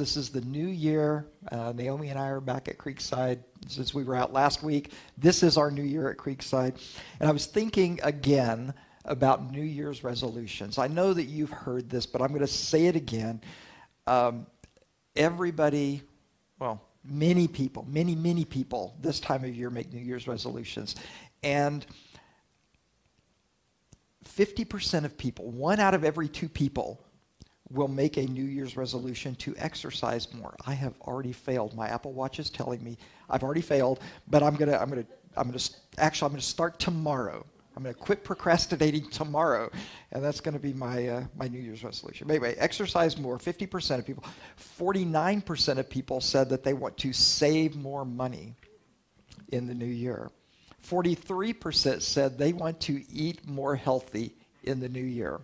This is the new year. Uh, Naomi and I are back at Creekside since we were out last week. This is our new year at Creekside. And I was thinking again about New Year's resolutions. I know that you've heard this, but I'm going to say it again. Um, everybody, well, many people, many, many people this time of year make New Year's resolutions. And 50% of people, one out of every two people, will make a New Year's resolution to exercise more. I have already failed. My Apple Watch is telling me I've already failed, but I'm gonna, I'm gonna, I'm gonna, actually, I'm gonna start tomorrow. I'm gonna quit procrastinating tomorrow, and that's gonna be my uh, my New Year's resolution. But anyway, exercise more. 50% of people, 49% of people said that they want to save more money in the new year. 43% said they want to eat more healthy in the new year.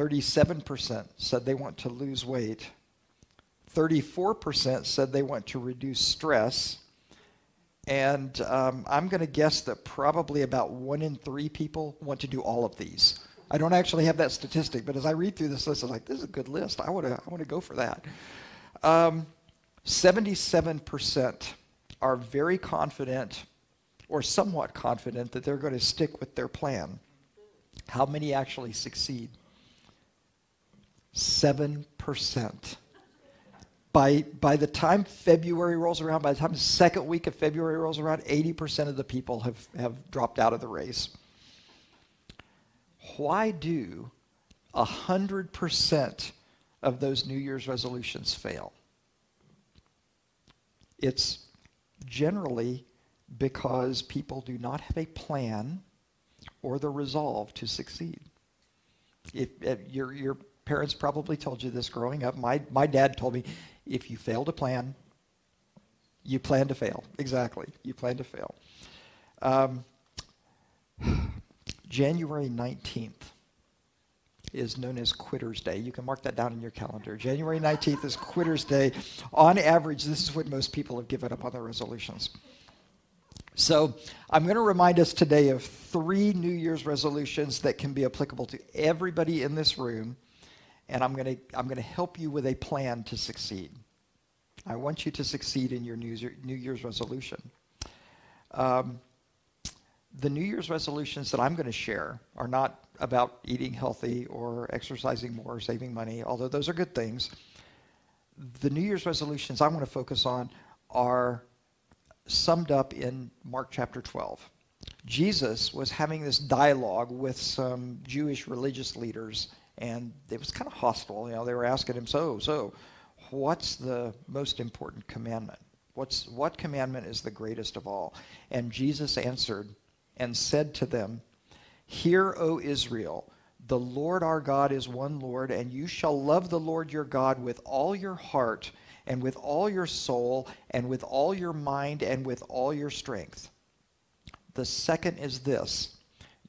37% said they want to lose weight. 34% said they want to reduce stress. And um, I'm going to guess that probably about one in three people want to do all of these. I don't actually have that statistic, but as I read through this list, I'm like, this is a good list. I want to I go for that. Um, 77% are very confident or somewhat confident that they're going to stick with their plan. How many actually succeed? 7%. By, by the time February rolls around, by the time the second week of February rolls around, 80% of the people have, have dropped out of the race. Why do 100% of those New Year's resolutions fail? It's generally because people do not have a plan or the resolve to succeed. If, if your, your parents probably told you this growing up. My, my dad told me if you fail to plan, you plan to fail. Exactly. You plan to fail. Um, January 19th is known as Quitter's Day. You can mark that down in your calendar. January 19th is Quitter's Day. On average, this is when most people have given up on their resolutions. So, I'm going to remind us today of three New Year's resolutions that can be applicable to everybody in this room and I'm going to I'm going to help you with a plan to succeed. I want you to succeed in your New, New Year's resolution. Um, the New Year's resolutions that I'm going to share are not about eating healthy or exercising more or saving money, although those are good things. The New Year's resolutions I want to focus on are summed up in Mark chapter 12. Jesus was having this dialogue with some Jewish religious leaders and it was kind of hostile. You know, they were asking him, "So, so, what's the most important commandment? What's what commandment is the greatest of all?" And Jesus answered and said to them, "Hear, O Israel." The Lord our God is one Lord, and you shall love the Lord your God with all your heart, and with all your soul, and with all your mind, and with all your strength. The second is this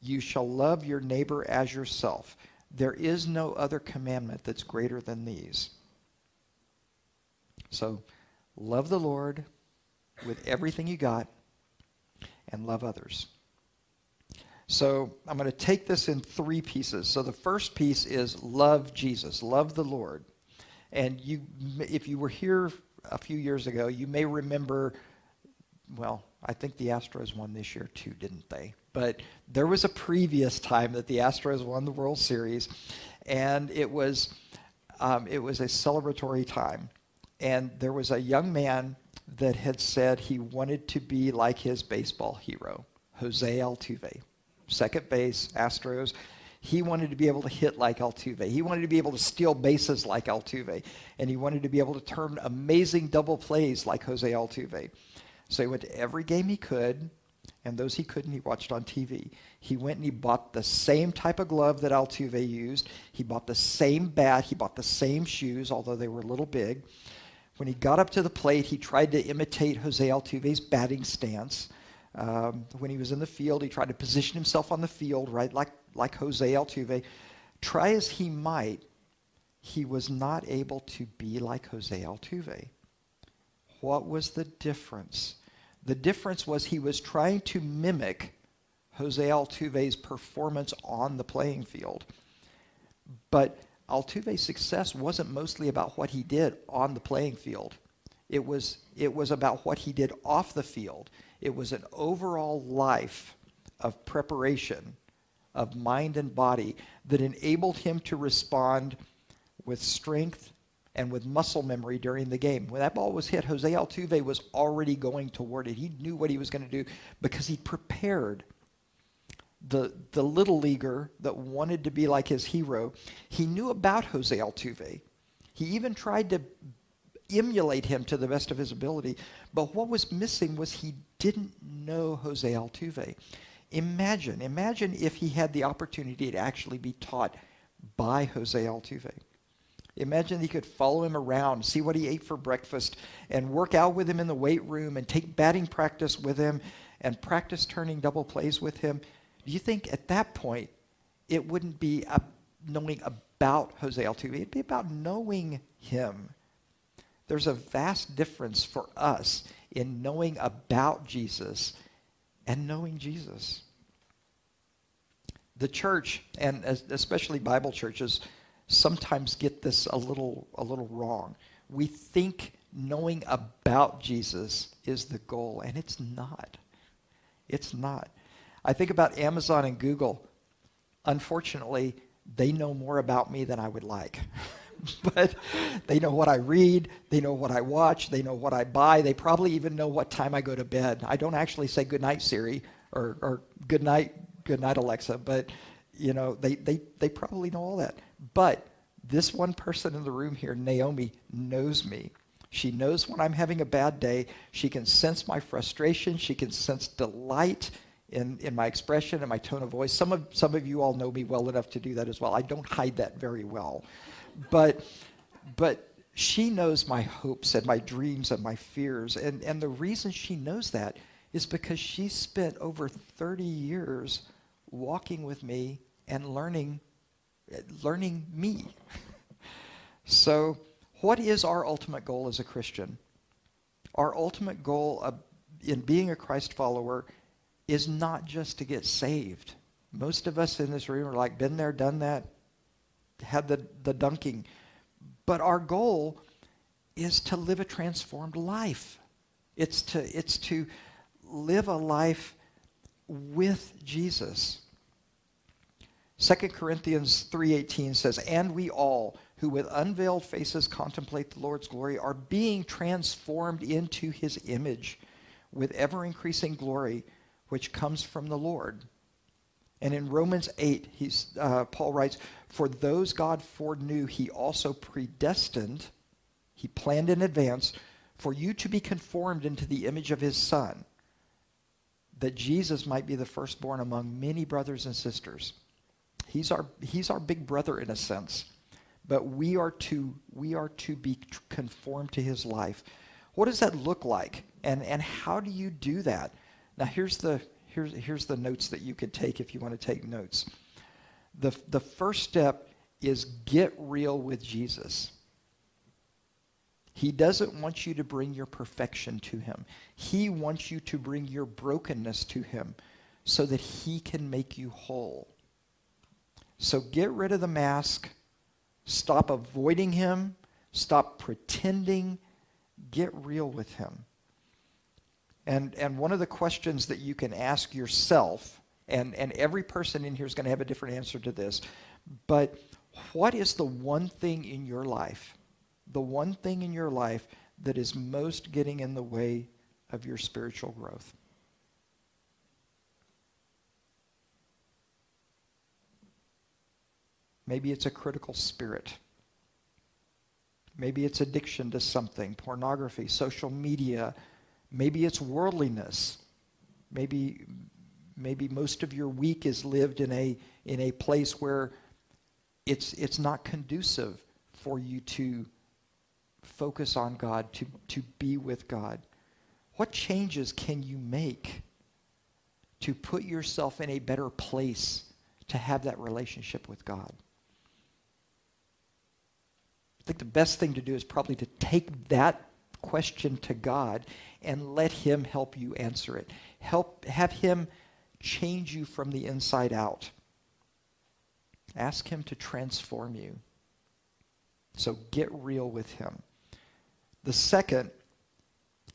you shall love your neighbor as yourself. There is no other commandment that's greater than these. So, love the Lord with everything you got and love others. So, I'm going to take this in three pieces. So, the first piece is love Jesus, love the Lord. And you if you were here a few years ago, you may remember well, I think the Astros won this year too, didn't they? But there was a previous time that the Astros won the World Series, and it was um, it was a celebratory time. And there was a young man that had said he wanted to be like his baseball hero, Jose Altuve, second base, Astros. He wanted to be able to hit like Altuve. He wanted to be able to steal bases like Altuve. And he wanted to be able to turn amazing double plays like Jose Altuve. So he went to every game he could, and those he couldn't, he watched on TV. He went and he bought the same type of glove that Altuve used. He bought the same bat. He bought the same shoes, although they were a little big. When he got up to the plate, he tried to imitate Jose Altuve's batting stance. Um, when he was in the field, he tried to position himself on the field, right, like, like Jose Altuve. Try as he might, he was not able to be like Jose Altuve. What was the difference? The difference was he was trying to mimic Jose Altuve's performance on the playing field. But Altuve's success wasn't mostly about what he did on the playing field. It was, it was about what he did off the field. It was an overall life of preparation of mind and body that enabled him to respond with strength and with muscle memory during the game. When that ball was hit, Jose Altuve was already going toward it. He knew what he was going to do because he prepared. The, the little leaguer that wanted to be like his hero, he knew about Jose Altuve. He even tried to emulate him to the best of his ability. But what was missing was he didn't know Jose Altuve. Imagine, imagine if he had the opportunity to actually be taught by Jose Altuve. Imagine he could follow him around, see what he ate for breakfast, and work out with him in the weight room and take batting practice with him and practice turning double plays with him. Do you think at that point it wouldn't be knowing about Jose Altuve? It'd be about knowing him there's a vast difference for us in knowing about Jesus and knowing Jesus. The church, and especially Bible churches, sometimes get this a little, a little wrong. We think knowing about Jesus is the goal, and it's not. It's not. I think about Amazon and Google. Unfortunately, they know more about me than I would like. but they know what I read, they know what I watch, they know what I buy, they probably even know what time I go to bed. I don't actually say good night Siri or, or good night, good night Alexa, but you know, they, they, they probably know all that. But this one person in the room here, Naomi, knows me. She knows when I'm having a bad day. She can sense my frustration. She can sense delight in, in my expression and my tone of voice. Some of, some of you all know me well enough to do that as well. I don't hide that very well but but she knows my hopes and my dreams and my fears. And, and the reason she knows that is because she spent over 30 years walking with me and learning, learning me. so, what is our ultimate goal as a Christian? Our ultimate goal of, in being a Christ follower is not just to get saved. Most of us in this room are like, been there, done that, had the, the dunking. But our goal is to live a transformed life. It's to, it's to live a life with Jesus. 2 Corinthians 3:18 says, "And we all who with unveiled faces contemplate the Lord's glory are being transformed into his image with ever increasing glory which comes from the Lord." And in Romans 8, he's, uh, Paul writes, For those God foreknew, he also predestined, he planned in advance, for you to be conformed into the image of his Son, that Jesus might be the firstborn among many brothers and sisters. He's our, he's our big brother in a sense, but we are, to, we are to be conformed to his life. What does that look like? And, and how do you do that? Now, here's the, here's, here's the notes that you could take if you want to take notes. The, the first step is get real with Jesus. He doesn't want you to bring your perfection to him. He wants you to bring your brokenness to him so that he can make you whole. So get rid of the mask. Stop avoiding him. Stop pretending. Get real with him. And, and one of the questions that you can ask yourself, and, and every person in here is going to have a different answer to this, but what is the one thing in your life, the one thing in your life that is most getting in the way of your spiritual growth? Maybe it's a critical spirit. Maybe it's addiction to something, pornography, social media, Maybe it's worldliness. Maybe, maybe most of your week is lived in a, in a place where it's, it's not conducive for you to focus on God, to, to be with God. What changes can you make to put yourself in a better place to have that relationship with God? I think the best thing to do is probably to take that question to God and let him help you answer it. Help have him change you from the inside out. Ask him to transform you. So get real with him. The second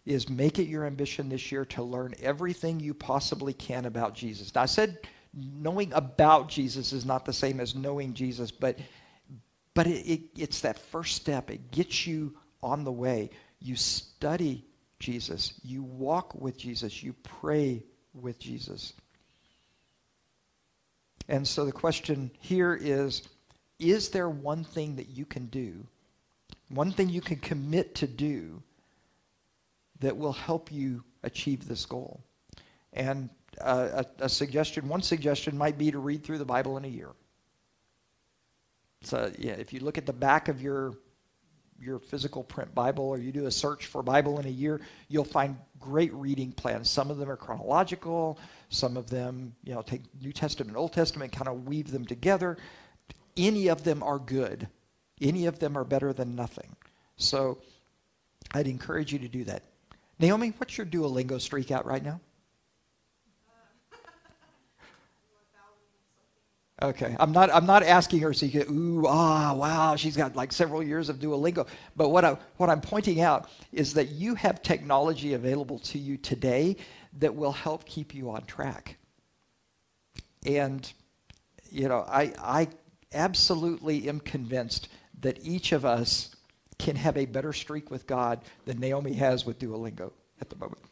is make it your ambition this year to learn everything you possibly can about Jesus. Now, I said knowing about Jesus is not the same as knowing Jesus, but but it, it, it's that first step. It gets you on the way. You study Jesus. You walk with Jesus. You pray with Jesus. And so the question here is Is there one thing that you can do, one thing you can commit to do that will help you achieve this goal? And uh, a, a suggestion, one suggestion might be to read through the Bible in a year. So yeah, if you look at the back of your your physical print Bible or you do a search for Bible in a year, you'll find great reading plans. Some of them are chronological, some of them, you know, take New Testament, Old Testament, kind of weave them together. Any of them are good. Any of them are better than nothing. So I'd encourage you to do that. Naomi, what's your Duolingo streak out right now? Okay, I'm not. I'm not asking her so you get ooh ah wow. She's got like several years of Duolingo. But what I what I'm pointing out is that you have technology available to you today that will help keep you on track. And you know, I I absolutely am convinced that each of us can have a better streak with God than Naomi has with Duolingo at the moment.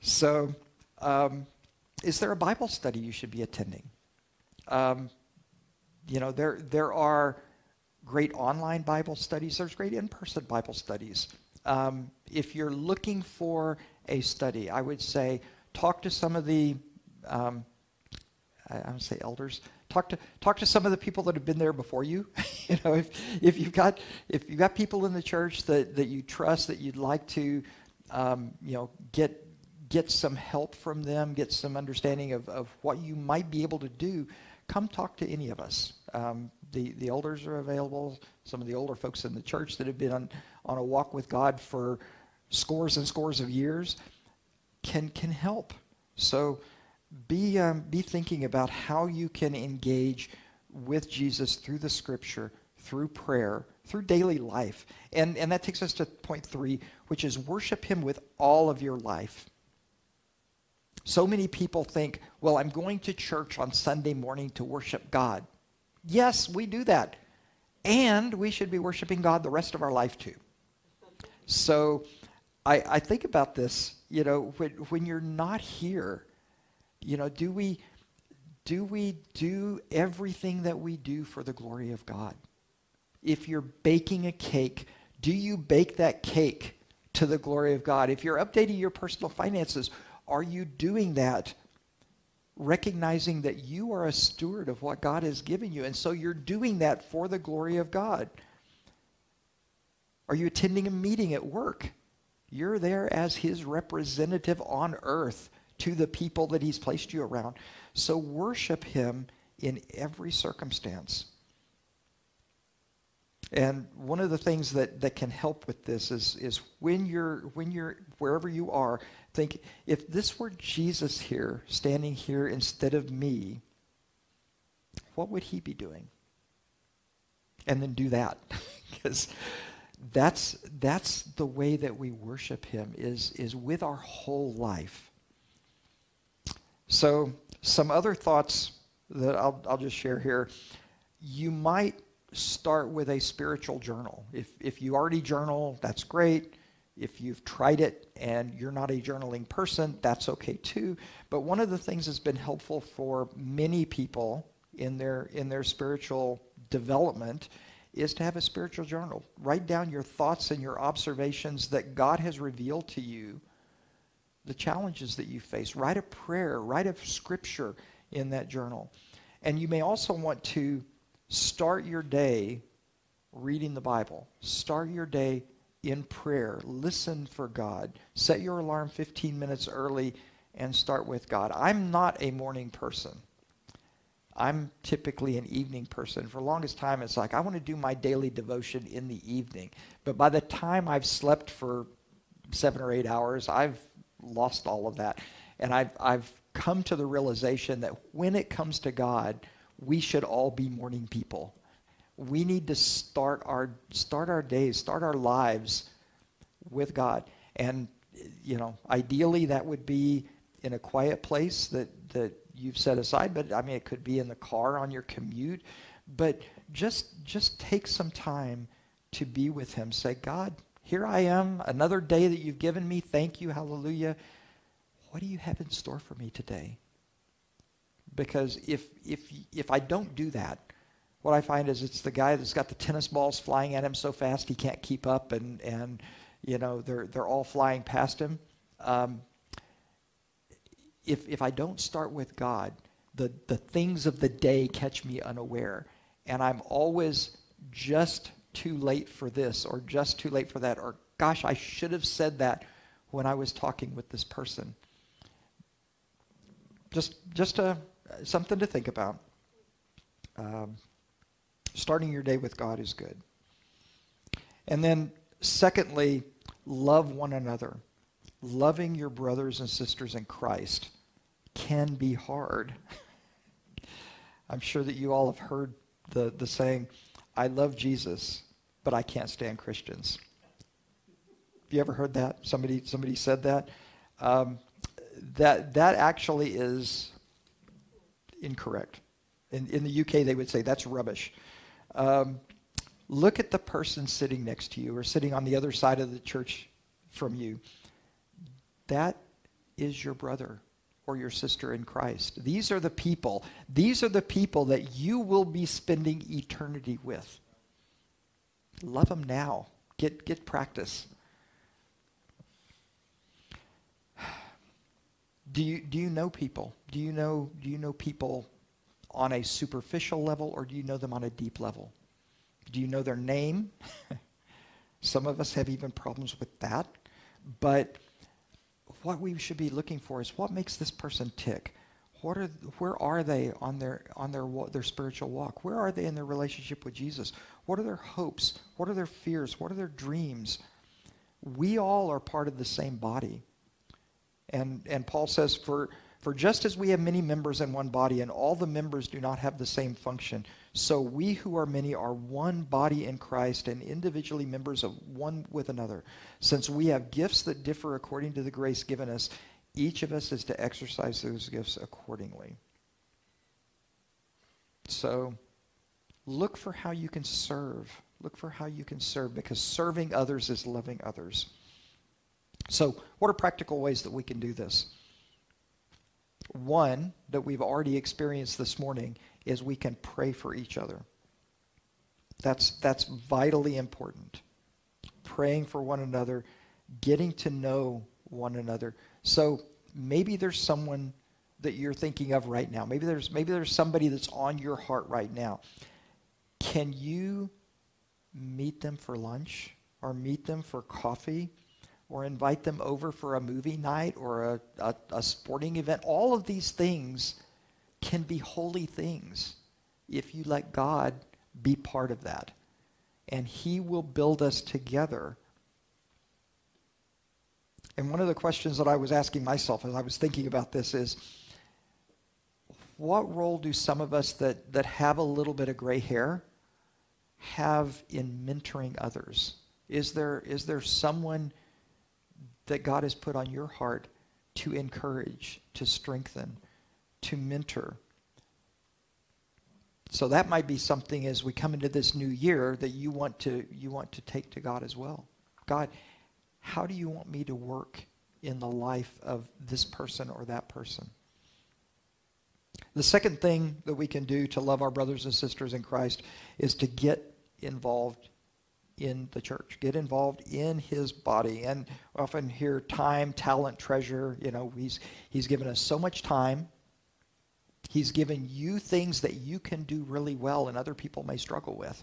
So, um, is there a Bible study you should be attending? Um, you know, there, there are great online Bible studies, there's great in person Bible studies. Um, if you're looking for a study, I would say talk to some of the, um, I, I would say elders. Talk to talk to some of the people that have been there before you. you know, if if you've got if you've got people in the church that that you trust that you'd like to, um, you know, get get some help from them, get some understanding of, of what you might be able to do come talk to any of us. Um, the, the elders are available, some of the older folks in the church that have been on, on a walk with God for scores and scores of years can, can help. So be, um, be thinking about how you can engage with Jesus through the scripture, through prayer, through daily life. And, and that takes us to point three, which is worship him with all of your life. So many people think, well, I'm going to church on Sunday morning to worship God. Yes, we do that. And we should be worshiping God the rest of our life too. So I, I think about this, you know, when, when you're not here, you know, do we do we do everything that we do for the glory of God? If you're baking a cake, do you bake that cake to the glory of God? If you're updating your personal finances, are you doing that recognizing that you are a steward of what God has given you? And so you're doing that for the glory of God. Are you attending a meeting at work? You're there as his representative on earth to the people that he's placed you around. So worship him in every circumstance. And one of the things that, that can help with this is, is when you're when you're wherever you are, think if this were Jesus here, standing here instead of me, what would he be doing? And then do that. because that's that's the way that we worship him is is with our whole life. So some other thoughts that I'll I'll just share here. You might start with a spiritual journal. If, if you already journal, that's great. If you've tried it and you're not a journaling person, that's okay too. But one of the things that's been helpful for many people in their in their spiritual development is to have a spiritual journal. Write down your thoughts and your observations that God has revealed to you, the challenges that you face. Write a prayer, write a scripture in that journal. And you may also want to Start your day reading the Bible. Start your day in prayer. Listen for God. Set your alarm 15 minutes early and start with God. I'm not a morning person. I'm typically an evening person. For longest time, it's like I want to do my daily devotion in the evening. But by the time I've slept for seven or eight hours, I've lost all of that. And I've, I've come to the realization that when it comes to God, we should all be morning people. We need to start our start our days, start our lives with God. And you know, ideally that would be in a quiet place that that you've set aside, but I mean it could be in the car on your commute, but just just take some time to be with him. Say, God, here I am, another day that you've given me. Thank you. Hallelujah. What do you have in store for me today? Because if if if I don't do that, what I find is it's the guy that's got the tennis balls flying at him so fast he can't keep up, and and you know they're they're all flying past him. Um, if if I don't start with God, the the things of the day catch me unaware, and I'm always just too late for this or just too late for that or gosh I should have said that when I was talking with this person. Just just a something to think about. Um, starting your day with God is good. And then, secondly, love one another. Loving your brothers and sisters in Christ can be hard. I'm sure that you all have heard the, the saying, I love Jesus, but I can't stand Christians. Have you ever heard that? Somebody, somebody said that? Um, that, that actually is incorrect. In, in the UK, they would say that's rubbish. Um, look at the person sitting next to you or sitting on the other side of the church from you. That is your brother or your sister in Christ. These are the people. These are the people that you will be spending eternity with. Love them now. Get, get practice. Do you, do you know people? Do you know, do you know people on a superficial level or do you know them on a deep level? Do you know their name? Some of us have even problems with that. But what we should be looking for is what makes this person tick? What are, where are they on their on their their spiritual walk? Where are they in their relationship with Jesus? What are their hopes? What are their fears? What are their dreams? We all are part of the same body. And and Paul says for for just as we have many members in one body, and all the members do not have the same function, so we who are many are one body in Christ and individually members of one with another. Since we have gifts that differ according to the grace given us, each of us is to exercise those gifts accordingly. So look for how you can serve. Look for how you can serve because serving others is loving others. So, what are practical ways that we can do this? One that we've already experienced this morning is we can pray for each other. That's, that's vitally important. Praying for one another, getting to know one another. So maybe there's someone that you're thinking of right now. Maybe there's maybe there's somebody that's on your heart right now. Can you meet them for lunch or meet them for coffee or invite them over for a movie night or a, a, a, sporting event. All of these things can be holy things if you let God be part of that. And He will build us together. And one of the questions that I was asking myself as I was thinking about this is what role do some of us that, that have a little bit of gray hair have in mentoring others? Is there, is there someone that God has put on your heart to encourage, to strengthen, to mentor. So that might be something as we come into this new year that you want to you want to take to God as well. God, how do you want me to work in the life of this person or that person? The second thing that we can do to love our brothers and sisters in Christ is to get involved in the church. Get involved in his body. And often hear time, talent, treasure. You know, he's, he's given us so much time. He's given you things that you can do really well and other people may struggle with.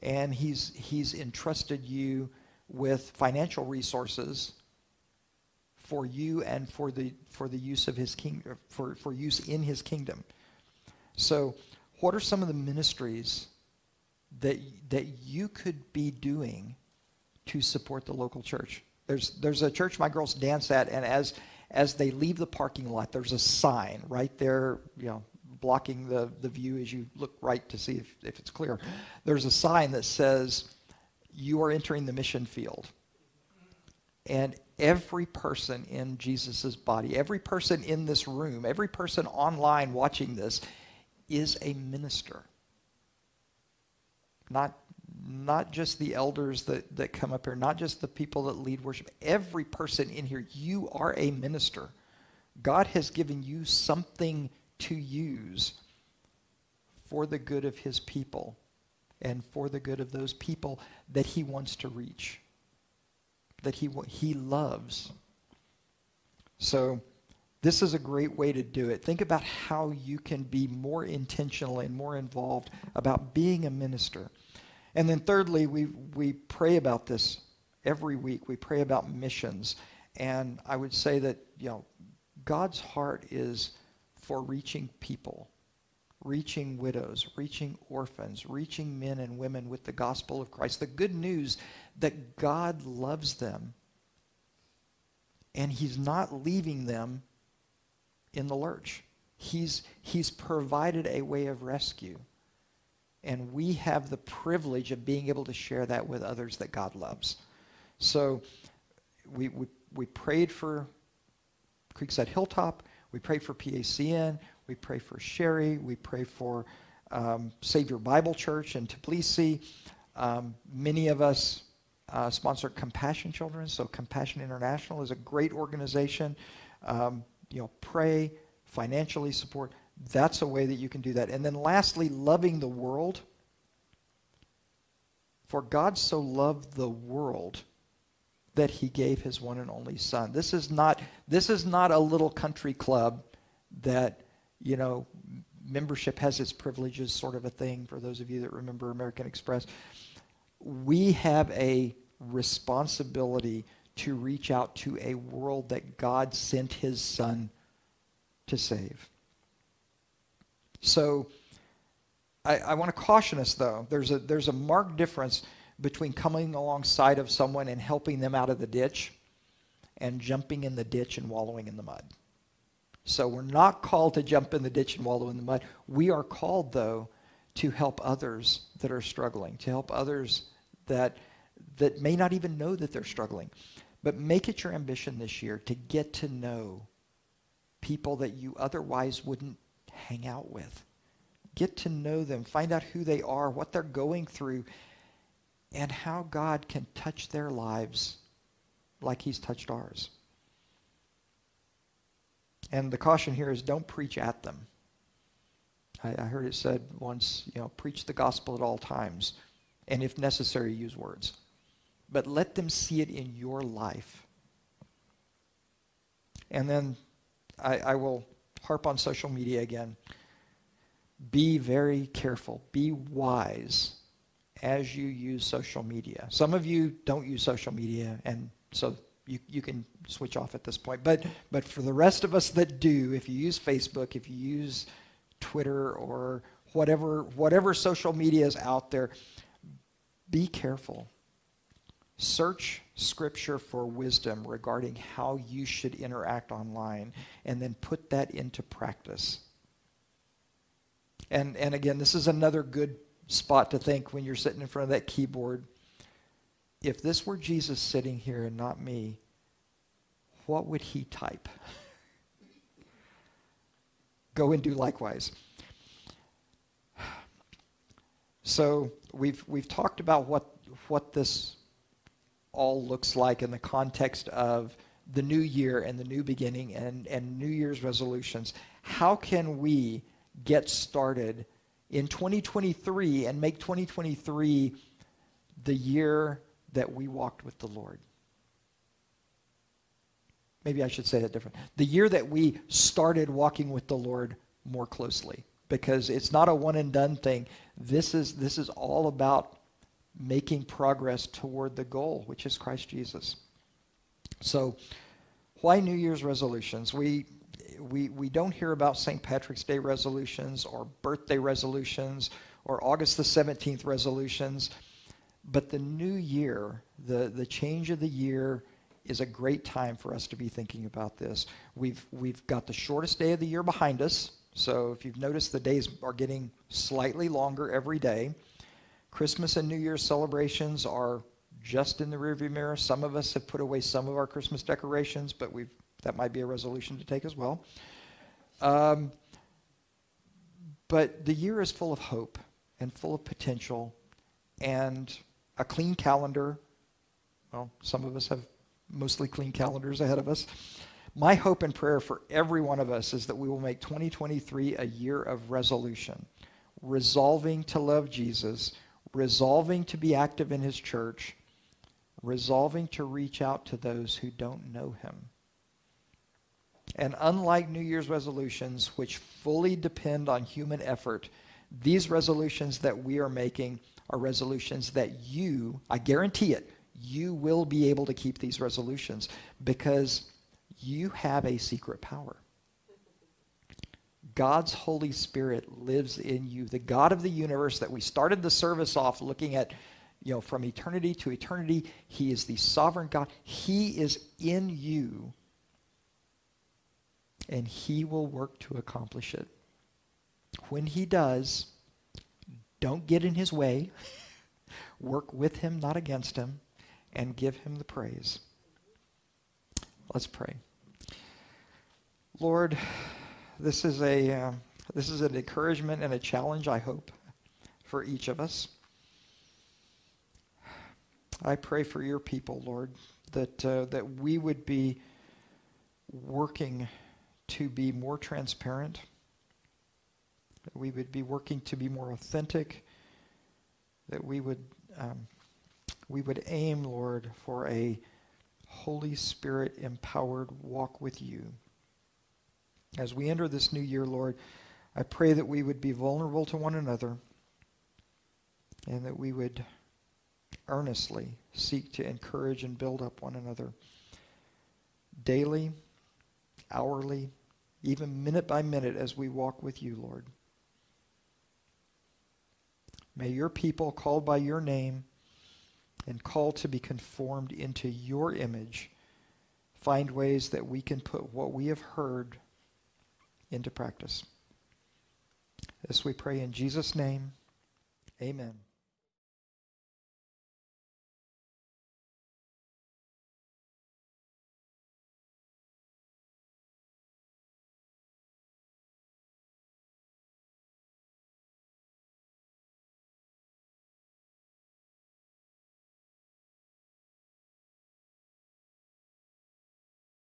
And he's, he's entrusted you with financial resources for you and for the, for the use of his king, for, for use in his kingdom. So what are some of the ministries that, that you could be doing to support the local church. There's, there's a church my girls dance at, and as, as they leave the parking lot, there's a sign right there, you know, blocking the, the view as you look right to see if, if it's clear. There's a sign that says, You are entering the mission field. And every person in Jesus' body, every person in this room, every person online watching this is a minister. Not, not just the elders that, that come up here, not just the people that lead worship. Every person in here, you are a minister. God has given you something to use for the good of his people and for the good of those people that he wants to reach, that he, he loves. So this is a great way to do it. Think about how you can be more intentional and more involved about being a minister. And then thirdly, we, we pray about this every week. We pray about missions. And I would say that, you know, God's heart is for reaching people, reaching widows, reaching orphans, reaching men and women with the gospel of Christ. The good news that God loves them and he's not leaving them in the lurch. He's, he's provided a way of rescue. And we have the privilege of being able to share that with others that God loves. So we, we, we prayed for Creekside Hilltop. We pray for PACN. We pray for Sherry. We pray for um, Savior Bible Church in Tbilisi. Um, many of us uh, sponsor Compassion Children. So Compassion International is a great organization. Um, you know, pray, financially support. That's a way that you can do that. And then lastly, loving the world. For God so loved the world that he gave his one and only son. This is not this is not a little country club that, you know, membership has its privileges sort of a thing for those of you that remember American Express. We have a responsibility to reach out to a world that God sent his son to save. So I, I want to caution us though. There's a there's a marked difference between coming alongside of someone and helping them out of the ditch and jumping in the ditch and wallowing in the mud. So we're not called to jump in the ditch and wallow in the mud. We are called, though, to help others that are struggling, to help others that, that may not even know that they're struggling. But make it your ambition this year to get to know people that you otherwise wouldn't hang out with. Get to know them, find out who they are, what they're going through, and how God can touch their lives like he's touched ours. And the caution here is don't preach at them. I, I, heard it said once, you know, preach the gospel at all times, and if necessary, use words. But let them see it in your life. And then I, I will harp on social media again. Be very careful. Be wise as you use social media. Some of you don't use social media, and so you, you can switch off at this point. But, but for the rest of us that do, if you use Facebook, if you use Twitter or whatever, whatever social media is out there, be careful. Search Scripture for wisdom regarding how you should interact online and then put that into practice. And, and again, this is another good spot to think when you're sitting in front of that keyboard. If this were Jesus sitting here and not me, what would he type? Go and do likewise. So we've we've talked about what what this all looks like in the context of the new year and the new beginning and, and New Year's resolutions. How can we get started in 2023 and make 2023 the year that we walked with the Lord. Maybe I should say that different. The year that we started walking with the Lord more closely because it's not a one and done thing. This is this is all about making progress toward the goal, which is Christ Jesus. So, why New Year's resolutions? We we, we don't hear about St. Patrick's Day resolutions or birthday resolutions or August the 17th resolutions. But the new year, the, the change of the year, is a great time for us to be thinking about this. We've, we've got the shortest day of the year behind us, So if you've noticed, the days are getting slightly longer every day. Christmas and New Year's celebrations are just in the rearview mirror. Some of us have put away some of our Christmas decorations, but we've that might be a resolution to take as well. Um, but the year is full of hope and full of potential and a clean calendar. Well, some of us have mostly clean calendars ahead of us. My hope and prayer for every one of us is that we will make 2023 a year of resolution, resolving to love Jesus, resolving to be active in his church, resolving to reach out to those who don't know him. And unlike New Year's resolutions, which fully depend on human effort, these resolutions that we are making are resolutions that you, I guarantee it, you will be able to keep these resolutions because you have a secret power. God's Holy Spirit lives in you. The God of the universe that we started the service off looking at, you know, from eternity to eternity, He is the sovereign God. He is in you, and He will work to accomplish it. When He does, don't get in His way. Work with Him, not against Him, and give Him the praise. Let's pray. Lord, this is a uh, this is an encouragement and a challenge, I hope, for each of us. I pray for your people, Lord, that uh, that we would be working to be more transparent. That we would be working to be more authentic. That we would um, we would aim, Lord, for a Holy Spirit empowered walk with you. As we enter this new year, Lord, I pray that we would be vulnerable to one another and that we would earnestly seek to encourage and build up one another daily, hourly, even minute by minute as we walk with you, Lord. May your people called by your name and called to be conformed into your image find ways that we can put what we have heard into practice. This we pray in Jesus' name. Amen.